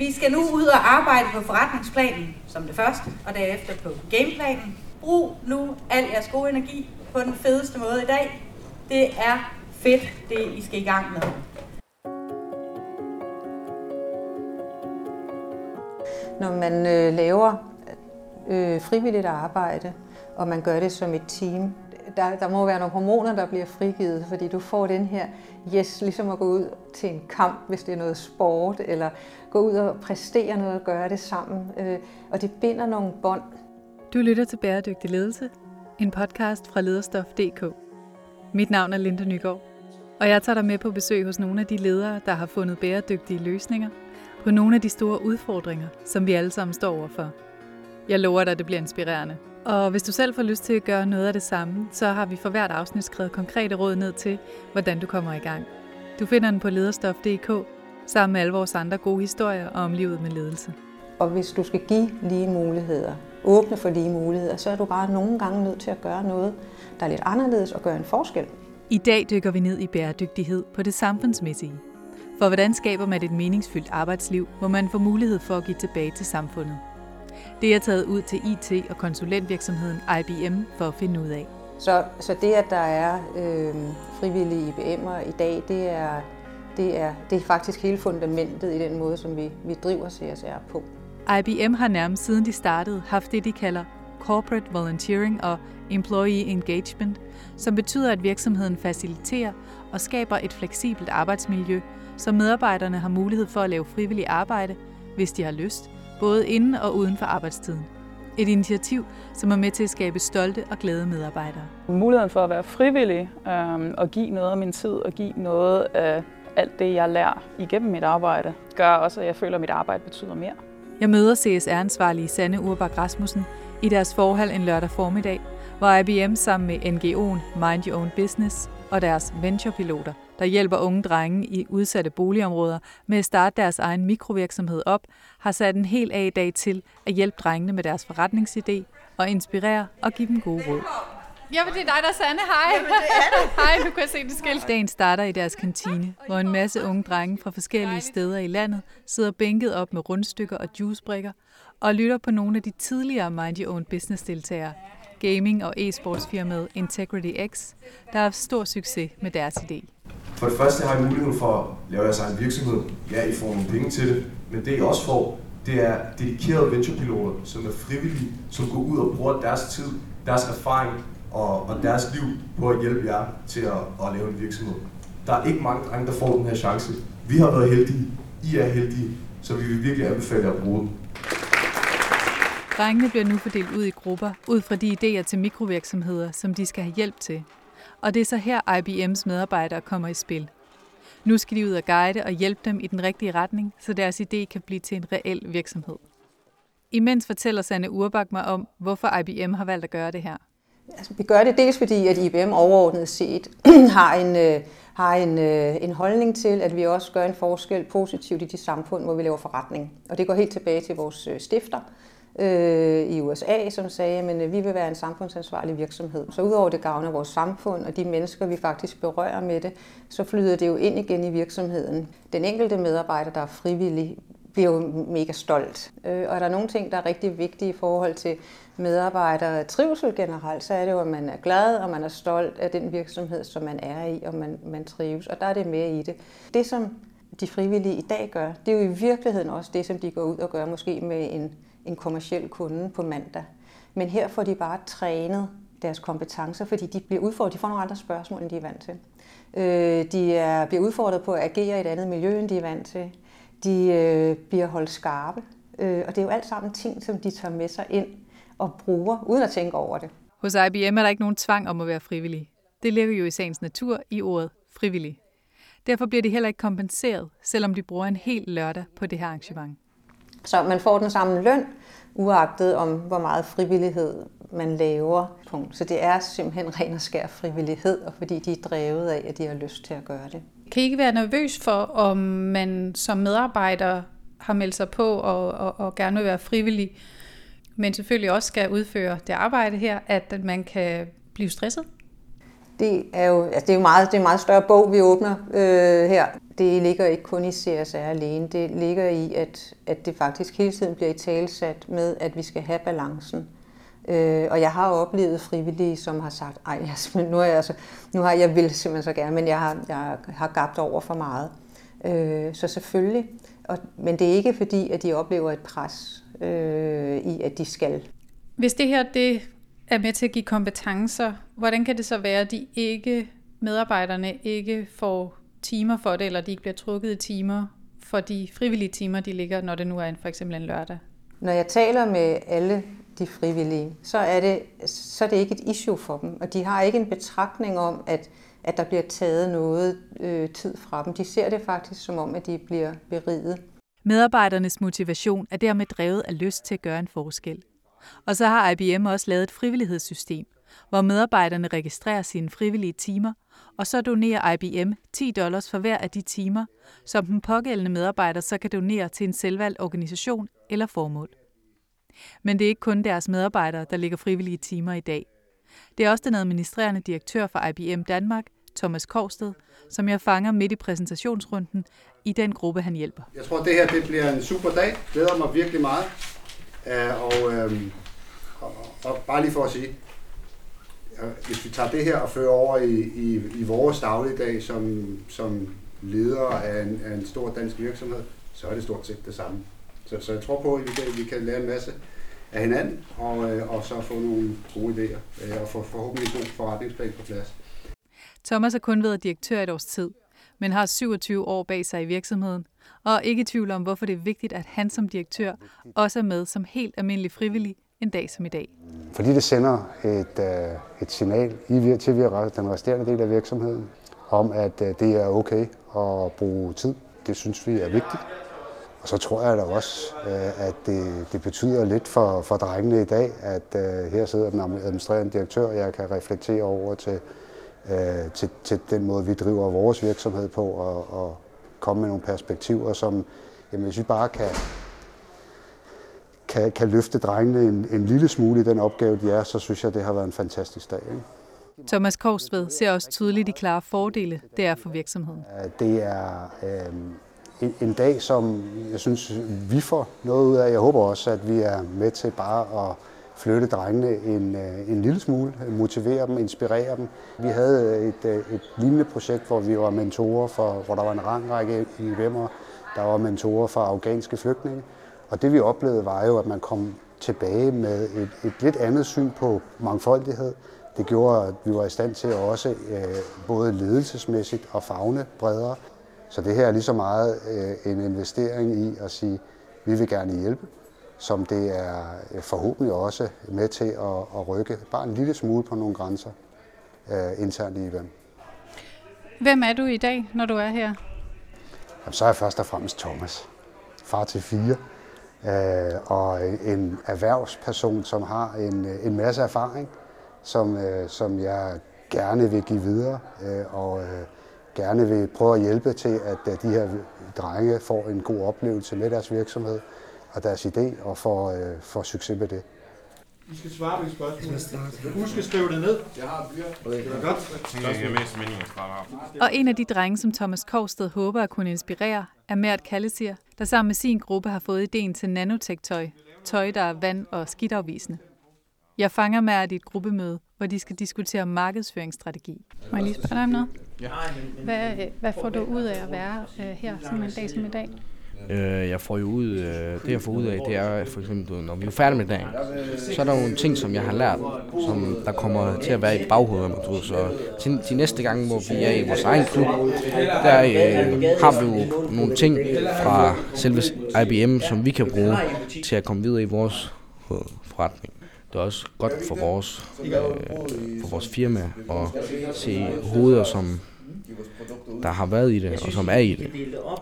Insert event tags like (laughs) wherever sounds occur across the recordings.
Vi skal nu ud og arbejde på forretningsplanen som det første, og derefter på gameplanen. Brug nu al jeres gode energi på den fedeste måde i dag. Det er fedt, det I skal i gang med. Når man øh, laver øh, frivilligt arbejde, og man gør det som et team, der, der må være nogle hormoner, der bliver frigivet, fordi du får den her yes, ligesom at gå ud til en kamp, hvis det er noget sport, eller gå ud og præstere noget og gøre det sammen. Øh, og det binder nogle bånd. Du lytter til Bæredygtig Ledelse, en podcast fra lederstof.dk. Mit navn er Linda Nygaard, og jeg tager dig med på besøg hos nogle af de ledere, der har fundet bæredygtige løsninger på nogle af de store udfordringer, som vi alle sammen står overfor. Jeg lover dig, at det bliver inspirerende. Og hvis du selv får lyst til at gøre noget af det samme, så har vi for hvert afsnit skrevet konkrete råd ned til, hvordan du kommer i gang. Du finder den på lederstof.dk sammen med alle vores andre gode historier om livet med ledelse. Og hvis du skal give lige muligheder, åbne for lige muligheder, så er du bare nogle gange nødt til at gøre noget, der er lidt anderledes og gøre en forskel. I dag dykker vi ned i bæredygtighed på det samfundsmæssige. For hvordan skaber man et meningsfyldt arbejdsliv, hvor man får mulighed for at give tilbage til samfundet? Det er taget ud til IT- og konsulentvirksomheden IBM for at finde ud af. Så, så det, at der er øh, frivillige IBM'er i dag, det er, det, er, det er faktisk hele fundamentet i den måde, som vi, vi driver CSR på. IBM har nærmest siden de startede haft det, de kalder Corporate Volunteering og Employee Engagement, som betyder, at virksomheden faciliterer og skaber et fleksibelt arbejdsmiljø, så medarbejderne har mulighed for at lave frivillig arbejde, hvis de har lyst, både inden og uden for arbejdstiden. Et initiativ, som er med til at skabe stolte og glade medarbejdere. Muligheden for at være frivillig øh, og give noget af min tid og give noget af alt det, jeg lærer igennem mit arbejde, gør også, at jeg føler, at mit arbejde betyder mere. Jeg møder CSR-ansvarlige Sanne Urbak Rasmussen i deres forhold en lørdag formiddag, hvor IBM sammen med NGO'en Mind Your Own Business og deres venturepiloter der hjælper unge drenge i udsatte boligområder med at starte deres egen mikrovirksomhed op, har sat en hel A-dag til at hjælpe drengene med deres forretningsidé og inspirere og give dem gode råd. Ja, det er dig, der er Sanne. Hej. Jamen, det er det. (laughs) Hej, du kan se det skilt. Dagen starter i deres kantine, hvor en masse unge drenge fra forskellige steder i landet sidder bænket op med rundstykker og juicebrikker og lytter på nogle af de tidligere Mind Your Own Business-deltagere, gaming- og e-sportsfirmaet Integrity X, der har haft stor succes med deres idé. For det første har I muligheden for at lave jeres egen virksomhed. Ja, I får nogle penge til det, men det I også får, det er dedikerede venturepiloter, som er frivillige, som går ud og bruger deres tid, deres erfaring og, og deres liv på at hjælpe jer til at, at lave en virksomhed. Der er ikke mange drenge, der får den her chance. Vi har været heldige, I er heldige, så vi vil virkelig anbefale jer at bruge den. Drengene bliver nu fordelt ud i grupper, ud fra de idéer til mikrovirksomheder, som de skal have hjælp til. Og det er så her IBM's medarbejdere kommer i spil. Nu skal de ud og guide og hjælpe dem i den rigtige retning, så deres idé kan blive til en reel virksomhed. Imens fortæller Sanne Urbak mig om, hvorfor IBM har valgt at gøre det her. Altså, vi gør det dels fordi, at IBM overordnet set (clears throat) har en, øh, har en, øh, en holdning til, at vi også gør en forskel positivt i de samfund, hvor vi laver forretning. Og det går helt tilbage til vores øh, stifter, øh, i USA, som sagde, at øh, vi vil være en samfundsansvarlig virksomhed. Så udover det gavner vores samfund og de mennesker, vi faktisk berører med det, så flyder det jo ind igen i virksomheden. Den enkelte medarbejder, der er frivillig, bliver jo mega stolt. Øh, og er der nogle ting, der er rigtig vigtige i forhold til medarbejdere trivsel generelt, så er det jo, at man er glad, og man er stolt af den virksomhed, som man er i, og man, man trives. Og der er det med i det. Det, som de frivillige i dag gør, det er jo i virkeligheden også det, som de går ud og gør, måske med en en kommersiel kunde på mandag. Men her får de bare trænet deres kompetencer, fordi de bliver udfordret. De får nogle andre spørgsmål, end de er vant til. Øh, de er, bliver udfordret på at agere i et andet miljø, end de er vant til. De øh, bliver holdt skarpe. Øh, og det er jo alt sammen ting, som de tager med sig ind og bruger, uden at tænke over det. Hos IBM er der ikke nogen tvang om at være frivillig. Det ligger jo i sagens natur i ordet frivillig. Derfor bliver de heller ikke kompenseret, selvom de bruger en hel lørdag på det her arrangement. Så man får den samme løn, uagtet om hvor meget frivillighed man laver. Så det er simpelthen ren og skær frivillighed, og fordi de er drevet af, at de har lyst til at gøre det. Kan I ikke være nervøs for, om man som medarbejder har meldt sig på og, og, og gerne vil være frivillig, men selvfølgelig også skal udføre det arbejde her, at man kan blive stresset? Det er jo, altså det er jo meget, det er en meget større bog, vi åbner øh, her det ligger ikke kun i CSR alene. Det ligger i, at, at det faktisk hele tiden bliver i talsat med, at vi skal have balancen. Øh, og jeg har oplevet frivillige, som har sagt, ej, jeg, nu, er jeg altså, nu har jeg vil simpelthen så gerne, men jeg har, jeg har gabt over for meget. Øh, så selvfølgelig. Og, men det er ikke fordi, at de oplever et pres øh, i, at de skal. Hvis det her det er med til at give kompetencer, hvordan kan det så være, at de ikke, medarbejderne ikke får timer for det, eller de ikke bliver trukket i timer for de frivillige timer, de ligger, når det nu er en, for eksempel en lørdag? Når jeg taler med alle de frivillige, så er det, så er det ikke et issue for dem, og de har ikke en betragtning om, at, at der bliver taget noget øh, tid fra dem. De ser det faktisk som om, at de bliver beriget. Medarbejdernes motivation er dermed drevet af lyst til at gøre en forskel. Og så har IBM også lavet et frivillighedssystem, hvor medarbejderne registrerer sine frivillige timer, og så donerer IBM 10 dollars for hver af de timer, som den pågældende medarbejder så kan donere til en selvvalgt organisation eller formål. Men det er ikke kun deres medarbejdere, der ligger frivillige timer i dag. Det er også den administrerende direktør for IBM Danmark, Thomas Korsted, som jeg fanger midt i præsentationsrunden i den gruppe, han hjælper. Jeg tror, det her det bliver en super dag. Glæder mig virkelig meget. Øh, og, øhm, og, og bare lige for at sige, Øh, hvis vi tager det her og fører over i, i, i vores dagligdag som, som leder af en, af en stor dansk virksomhed, så er det stort set det samme. Så, så jeg tror på, at vi kan, vi kan lære en masse af hinanden, og, øh, og så få nogle gode idéer, øh, og få forhåbentlig en god forretningsplan på plads. Thomas har kun været direktør et års tid, men har 27 år bag sig i virksomheden, og er ikke i tvivl om, hvorfor det er vigtigt, at han som direktør også er med som helt almindelig frivillig en dag som i dag. Fordi det sender et, øh, et signal i, til den resterende del af virksomheden om, at øh, det er okay at bruge tid. Det synes vi er vigtigt. Og så tror jeg da også, øh, at det, det betyder lidt for, for drengene i dag, at her sidder den administrerende direktør, og jeg kan reflektere over til, til, til den måde, vi driver vores virksomhed på, og, og komme med nogle perspektiver, som jamen, hvis vi bare kan, kan, kan løfte drengene en, en lille smule i den opgave, de er, så synes jeg, det har været en fantastisk dag. Ikke? Thomas Korsved ser også tydeligt de klare fordele, det er for virksomheden. Det er øh, en, en dag, som jeg synes, vi får noget ud af. Jeg håber også, at vi er med til bare at flytte drengene en, øh, en lille smule, motivere dem, inspirere dem. Vi havde et, øh, et lignende projekt, hvor vi var mentorer for, hvor der var en lang række IBM'ere, der var mentorer for afghanske flygtninge. Og det vi oplevede var jo, at man kom tilbage med et, et lidt andet syn på mangfoldighed. Det gjorde, at vi var i stand til også øh, både ledelsesmæssigt og fagne bredere. Så det her er lige så meget øh, en investering i at sige, at vi vil gerne hjælpe, som det er øh, forhåbentlig også med til at, at rykke bare en lille smule på nogle grænser øh, internt i IBM. Hvem er du i dag, når du er her? Jamen, så er jeg først og fremmest Thomas, far til fire, øh, og en erhvervsperson, som har en, en masse erfaring, som, øh, som jeg gerne vil give videre, øh, og øh, gerne vil prøve at hjælpe til, at de her drenge får en god oplevelse med deres virksomhed og deres idé, og får, øh, får succes med det. I skal svare på de spørgsmål. Husk at skrive det ned. Jeg har blyant. Det er godt. Og en af de drenge, som Thomas Korsted håber at kunne inspirere, er Mert Kallesir, der sammen med sin gruppe har fået ideen til nanotech-tøj. Tøj, der er vand- og skidtafvisende. Jeg fanger Mert i et gruppemøde, hvor de skal diskutere markedsføringsstrategi. Må jeg lige spørge dig om noget? Ja. Hvad, hvad får du ud af at være øh, her sådan en dag som i dag? Øh, jeg får jo ud, øh, det jeg får ud af, det er for eksempel, når vi er færdige med dagen, så er der nogle ting, som jeg har lært, som der kommer til at være i baghovedet. Du, så til, til næste gang, hvor vi er i vores egen klub, der øh, har vi jo nogle ting fra selve IBM, som vi kan bruge til at komme videre i vores øh, forretning. Det er også godt for vores, øh, for vores firma at se hoveder, som der har været i det, og som er i det,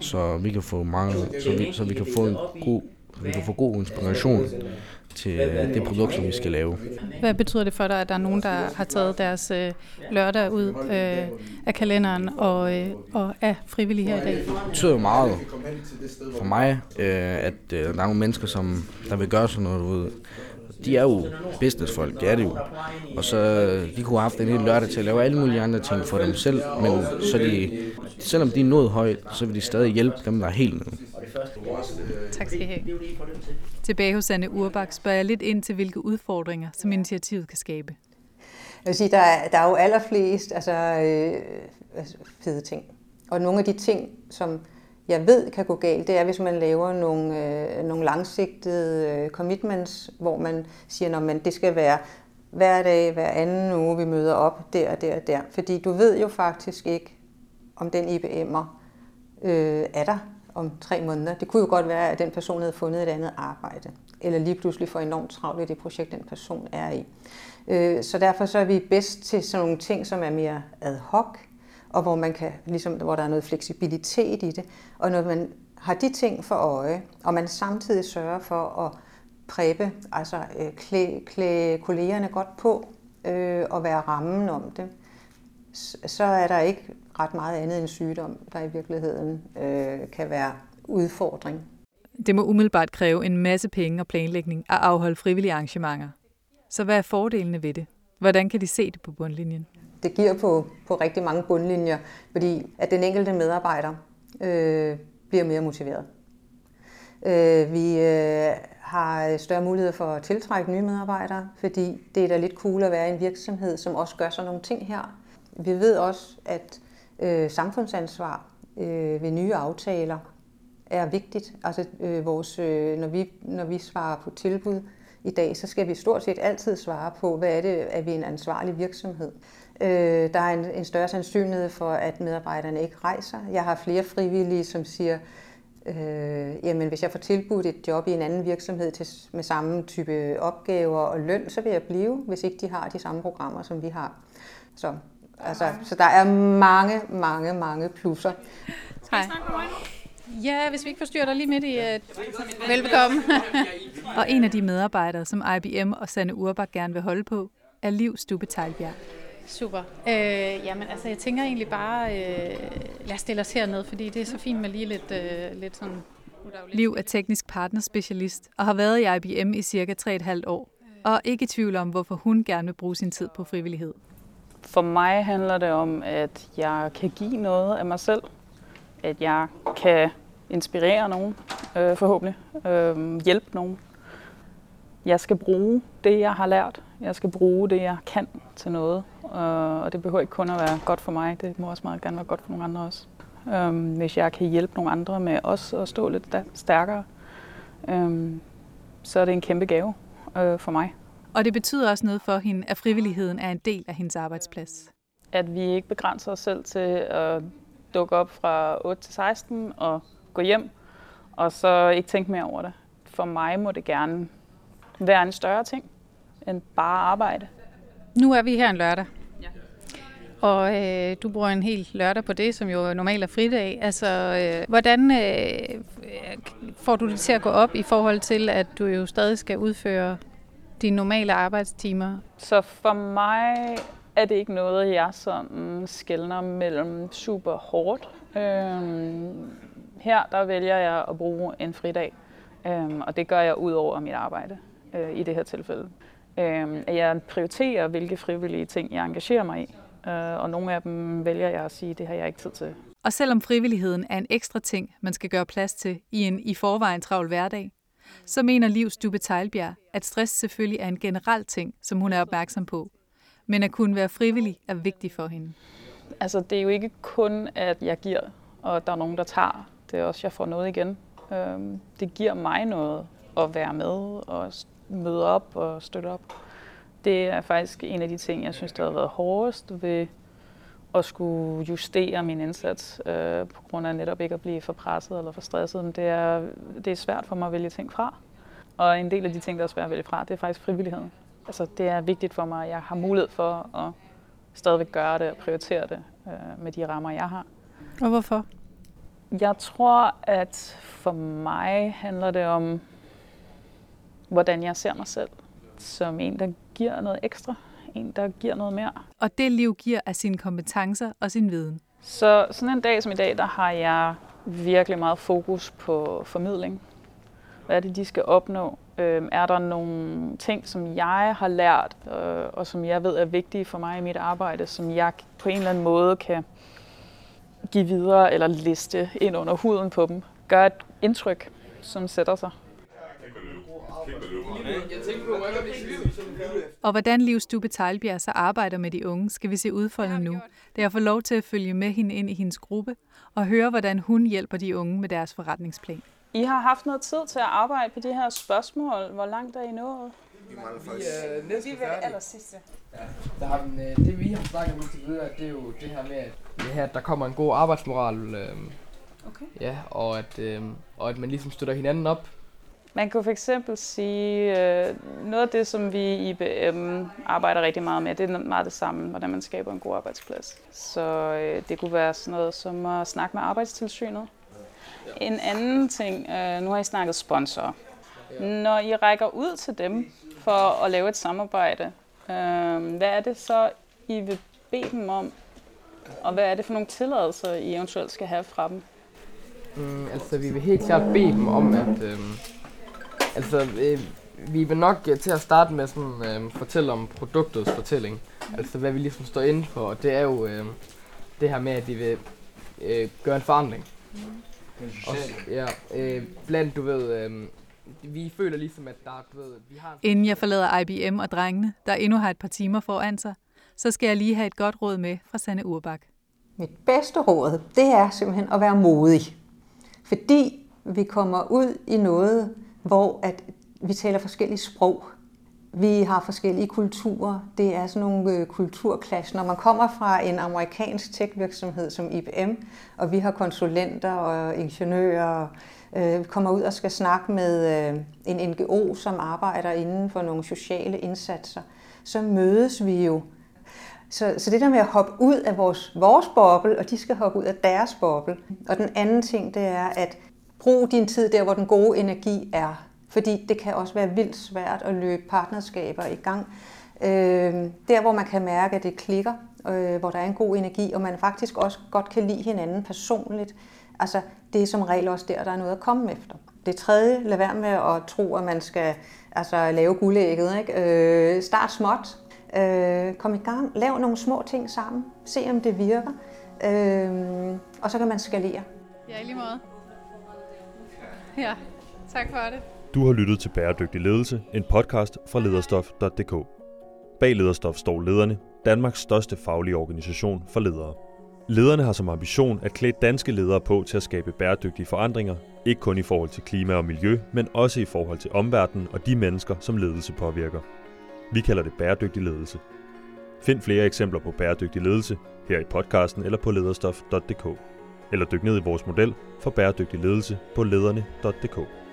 så vi kan få mange, så vi, så vi kan få en god, vi kan få god inspiration til det produkt, som vi skal lave. Hvad betyder det for dig, at der er nogen, der har taget deres øh, lørdag ud øh, af kalenderen og, øh, og er frivillige her i dag? Det betyder jo meget for mig, øh, at øh, der er nogle mennesker, som der vil gøre sådan noget ud de er jo businessfolk, det er det jo. Og så de kunne have haft en hel lørdag til at lave alle mulige andre ting for dem selv, men så de selvom de er nået højt, så vil de stadig hjælpe dem, der er helt nede. Tak skal I have. Tilbage hos Anne Urbak spørger jeg lidt ind til, hvilke udfordringer, som initiativet kan skabe. Jeg vil sige, der er, der er jo allerflest altså, øh, fede ting. Og nogle af de ting, som jeg ved kan gå galt, det er, hvis man laver nogle, øh, nogle langsigtede øh, commitments, hvor man siger, at det skal være hver dag, hver anden uge, vi møder op der og der og der. Fordi du ved jo faktisk ikke, om den IBM'er øh, er der om tre måneder. Det kunne jo godt være, at den person havde fundet et andet arbejde, eller lige pludselig får enormt travlt i det projekt, den person er i. Øh, så derfor så er vi bedst til sådan nogle ting, som er mere ad hoc, og hvor, man kan, ligesom, hvor der er noget fleksibilitet i det. Og når man har de ting for øje, og man samtidig sørger for at præbe, altså øh, klæde, klæde kollegerne godt på øh, og være rammen om det, så er der ikke ret meget andet end sygdom, der i virkeligheden øh, kan være udfordring. Det må umiddelbart kræve en masse penge og planlægning at afholde frivillige arrangementer. Så hvad er fordelene ved det? Hvordan kan de se det på bundlinjen? Det giver på, på rigtig mange bundlinjer, fordi at den enkelte medarbejder øh, bliver mere motiveret. Øh, vi øh, har større mulighed for at tiltrække nye medarbejdere, fordi det er da lidt cool at være i en virksomhed, som også gør sådan nogle ting her. Vi ved også, at øh, samfundsansvar øh, ved nye aftaler er vigtigt. Altså øh, vores, øh, når, vi, når vi svarer på tilbud i dag, så skal vi stort set altid svare på, hvad er det, at vi er en ansvarlig virksomhed. Øh, der er en, en større sandsynlighed for, at medarbejderne ikke rejser. Jeg har flere frivillige, som siger, øh, jamen hvis jeg får tilbudt et job i en anden virksomhed til, med samme type opgaver og løn, så vil jeg blive, hvis ikke de har de samme programmer, som vi har. Så, altså, så der er mange, mange, mange plusser. Hej. Ja, hvis vi ikke forstyrrer dig lige midt i... Uh, velbekomme. (laughs) og en af de medarbejdere, som IBM og Sanne Urbach gerne vil holde på, er Liv Stube Teilbjerg. Super. Øh, jamen, altså, jeg tænker egentlig bare, øh, lad os stille os herned, fordi det er så fint med lige lidt, øh, lidt sådan... Liv er teknisk partnerspecialist og har været i IBM i cirka 3,5 år, og ikke i tvivl om, hvorfor hun gerne vil bruge sin tid på frivillighed. For mig handler det om, at jeg kan give noget af mig selv. At jeg kan inspirere nogen, øh, forhåbentlig. Øh, hjælpe nogen. Jeg skal bruge det, jeg har lært. Jeg skal bruge det, jeg kan til noget. Øh, og det behøver ikke kun at være godt for mig, det må også meget gerne være godt for nogle andre også. Øhm, hvis jeg kan hjælpe nogle andre med også at stå lidt stærkere, øhm, så er det en kæmpe gave øh, for mig. Og det betyder også noget for hende, at frivilligheden er en del af hendes arbejdsplads. At vi ikke begrænser os selv til at dukke op fra 8 til 16 og gå hjem, og så ikke tænke mere over det. For mig må det gerne være en større ting end bare arbejde. Nu er vi her en lørdag. Ja. Og øh, du bruger en hel lørdag på det, som jo normalt er fridag. Altså, øh, hvordan øh, får du det til at gå op i forhold til, at du jo stadig skal udføre dine normale arbejdstimer? Så for mig er det ikke noget, jeg sådan skældner mellem super hårdt. Øhm, her der vælger jeg at bruge en fridag, øhm, og det gør jeg ud over mit arbejde øh, i det her tilfælde øh, at jeg prioriterer, hvilke frivillige ting jeg engagerer mig i. Øh, og nogle af dem vælger jeg at sige, det har jeg ikke tid til. Og selvom frivilligheden er en ekstra ting, man skal gøre plads til i en i forvejen travl hverdag, så mener Liv Stube Teilbjerg, at stress selvfølgelig er en generel ting, som hun er opmærksom på. Men at kunne være frivillig er vigtigt for hende. Altså, det er jo ikke kun, at jeg giver, og der er nogen, der tager. Det er også, at jeg får noget igen. Øhm, det giver mig noget at være med og møde op og støtte op. Det er faktisk en af de ting, jeg synes, der har været hårdest ved at skulle justere min indsats, øh, på grund af netop ikke at blive for presset eller for stresset. Men det er, det er svært for mig at vælge ting fra. Og en del af de ting, der er svært at vælge fra, det er faktisk frivilligheden. Altså, det er vigtigt for mig, at jeg har mulighed for at stadigvæk gøre det og prioritere det øh, med de rammer, jeg har. Og hvorfor? Jeg tror, at for mig handler det om hvordan jeg ser mig selv. Som en, der giver noget ekstra. En, der giver noget mere. Og det liv giver af sine kompetencer og sin viden. Så sådan en dag som i dag, der har jeg virkelig meget fokus på formidling. Hvad er det, de skal opnå? Øh, er der nogle ting, som jeg har lært, øh, og som jeg ved er vigtige for mig i mit arbejde, som jeg på en eller anden måde kan give videre eller liste ind under huden på dem. Gør et indtryk, som sætter sig. Og hvordan Liv Stube Teilbjerg så arbejder med de unge, skal vi se udfoldet nu, da jeg får lov til at følge med hende ind i hendes gruppe og høre, hvordan hun hjælper de unge med deres forretningsplan. I har haft noget tid til at arbejde på de her spørgsmål. Hvor langt er I nået? Vi er øh, næsten færdige. sidste. Ja. Der har, øh, det vi har snakket om indtil videre, det er jo det her med, at, det her, at der kommer en god arbejdsmoral. Øh, okay. Ja, og at, øh, og at man ligesom støtter hinanden op. Man kunne for eksempel sige, øh, noget af det, som vi i IBM arbejder rigtig meget med, det er meget det samme, hvordan man skaber en god arbejdsplads. Så øh, det kunne være sådan noget som at snakke med arbejdstilsynet. En anden ting, øh, nu har I snakket sponsorer. Når I rækker ud til dem for at lave et samarbejde, øh, hvad er det så, I vil bede dem om? Og hvad er det for nogle tilladelser, I eventuelt skal have fra dem? Mm, altså, vi vil helt klart bede dem om, at... Øh, altså, øh, vi vil nok øh, til at starte med sådan øh, fortælle om produktets fortælling. Altså, hvad vi ligesom står inde for. Det er jo øh, det her med, at vi vil øh, gøre en forandring. Mm. Også, ja, øh, blandt, du ved, øh, vi føler ligesom, at der du ved, vi har... Inden jeg forlader IBM og drengene, der endnu har et par timer foran sig, så skal jeg lige have et godt råd med fra Sanne Urbak. Mit bedste råd, det er simpelthen at være modig. Fordi vi kommer ud i noget, hvor at vi taler forskellige sprog. Vi har forskellige kulturer. Det er sådan nogle øh, kulturklash. Når man kommer fra en amerikansk tech-virksomhed som IBM, og vi har konsulenter og ingeniører, øh, kommer ud og skal snakke med øh, en NGO, som arbejder inden for nogle sociale indsatser, så mødes vi jo. Så, så det der med at hoppe ud af vores, vores boble, og de skal hoppe ud af deres boble. Og den anden ting, det er at brug din tid der, hvor den gode energi er. Fordi det kan også være vildt svært at løbe partnerskaber i gang. Øh, der, hvor man kan mærke, at det klikker, øh, hvor der er en god energi, og man faktisk også godt kan lide hinanden personligt. Altså, det er som regel også der, der er noget at komme efter. Det tredje, lad være med at tro, at man skal altså, lave guldægget. Ikke? Øh, start småt. Øh, kom i gang. Lav nogle små ting sammen. Se, om det virker. Øh, og så kan man skalere. Ja, i lige måde. (laughs) Ja, tak for det. Du har lyttet til Bæredygtig Ledelse, en podcast fra lederstof.dk. Bag Lederstof står lederne, Danmarks største faglige organisation for ledere. Lederne har som ambition at klæde danske ledere på til at skabe bæredygtige forandringer, ikke kun i forhold til klima og miljø, men også i forhold til omverdenen og de mennesker, som ledelse påvirker. Vi kalder det bæredygtig ledelse. Find flere eksempler på bæredygtig ledelse her i podcasten eller på lederstof.dk. Eller dyk ned i vores model for bæredygtig ledelse på lederne.dk.